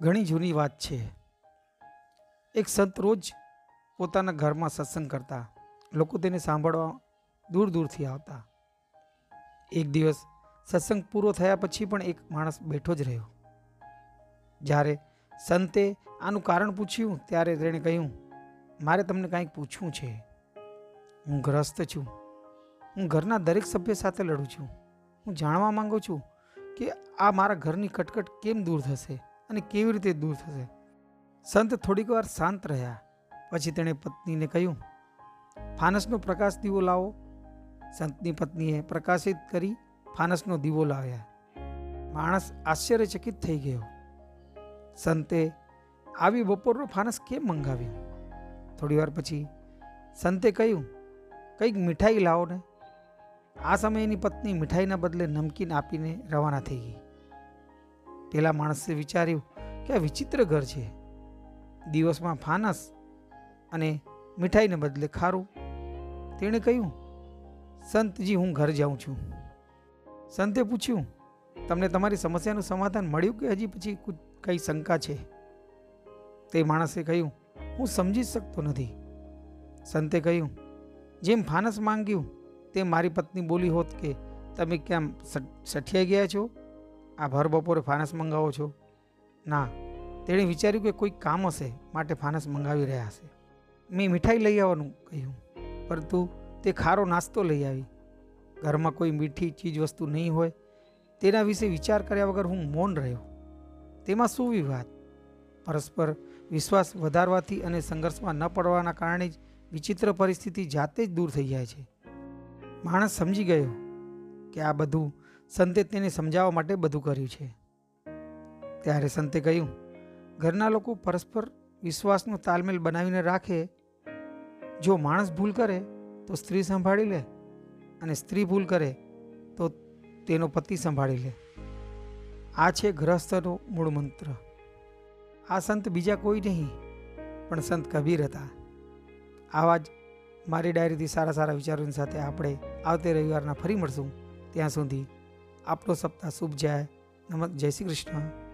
ઘણી જૂની વાત છે. એક સંત રોજ પોતાના ઘરમાં સત્સંગ કરતા. લોકો તેને સાંભળવા દૂર દૂરથી આવતા. એક દિવસ સત્સંગ પૂરો થયા પછી પણ એક માણસ બેઠો જ રહ્યો. જ્યારે સંતે આનું કારણ પૂછ્યું, ત્યારે તેણે કહ્યું, મારે તમને કાંઈક પૂછવું છે. હું ગ્રસ્ત છું. હું ઘરના દરેક સભ્ય સાથે લડું છું. હું જાણવા માગું છું કે આ મારા ઘરની કટકટ કેમ દૂર થશે? અને કેવી રીતે દૂર થશે? સંત થોડીક વાર શાંત રહ્યા. પછી તેણે પત્નીને કહ્યું, ફાનસનો પ્રકાશ દીવો લાવો. સંતની પત્નીએ પ્રકાશિત કરી ફાનસનો દીવો લાવ્યા. માણસ આશ્ચર્યચકિત થઈ ગયો. સંતે, આવી બપોરનો ફાનસ કેમ મંગાવ્યું? થોડીવાર પછી સંતે કહ્યું, કંઈક મીઠાઈ લાવો ને. આ સમયે એની પત્ની મીઠાઈના બદલે નમકીન આપીને રવાના થઈ ગઈ. પેલા માણસે વિચાર્યું કે આ વિચિત્ર ઘર છે. દિવસમાં ફાનસ અને મીઠાઈને બદલે ખારું. તેણે કહ્યું, સંતજી, હું ઘર જાઉં છું. સંતે પૂછ્યું, તમને તમારી સમસ્યાનું સમાધાન મળ્યું કે હજી પછી કંઈ શંકા છે? તે માણસે કહ્યું, હું સમજી શકતો નથી. સંતે કહ્યું, જેમ ફાનસ માંગ્યું તે મારી પત્ની બોલી હોત કે, તમે કેમ સઠિયાઈ ગયા છો? આ ભર બપોરે ફાનસ મંગાવો છો. ના, તેણે વિચાર્યું કે કોઈ કામ હશે, માટે ફાનસ મંગાવી રહ્યા હશે. મેં મીઠાઈ લઈ આવવાનું કહ્યું, પરંતુ તે ખારો નાસ્તો લઈ આવી. ઘરમાં કોઈ મીઠી ચીજ વસ્તુ નહીં હોય, તેના વિશે વિચાર કર્યા વગર હું મૌન રહ્યો. તેમાં શું વિવાદ પરસ્પર વિશ્વાસ વધારવાથી અને સંઘર્ષમાં ન પડવાના કારણે જ વિચિત્ર પરિસ્થિતિ જાતે જ દૂર થઈ જાય છે. માણસ સમજી ગયો કે આ બધું સંતે તેને સમજાવવા માટે બધું કર્યું છે. ત્યારે સંતે કહ્યું, ઘરના લોકો પરસ્પર વિશ્વાસનો તાલમેલ બનાવીને રાખે. જો માણસ ભૂલ કરે, તો સ્ત્રી સંભાળી લે અને સ્ત્રી ભૂલ કરે, તો તેનો પતિ સંભાળી લે. આ છે ગ્રહસ્થનો મૂળ મંત્ર. આ સંત બીજા કોઈ નહીં, પણ સંત કબીર હતા. આવા જ મારી ડાયરીથી સારા સારા વિચારોની સાથે આપણે આવતે રવિવારના ફરી મળશું. ત્યાં સુધી આપણો સપ્તાહ શુભ જાય. નમક જય શ્રી કૃષ્ણ.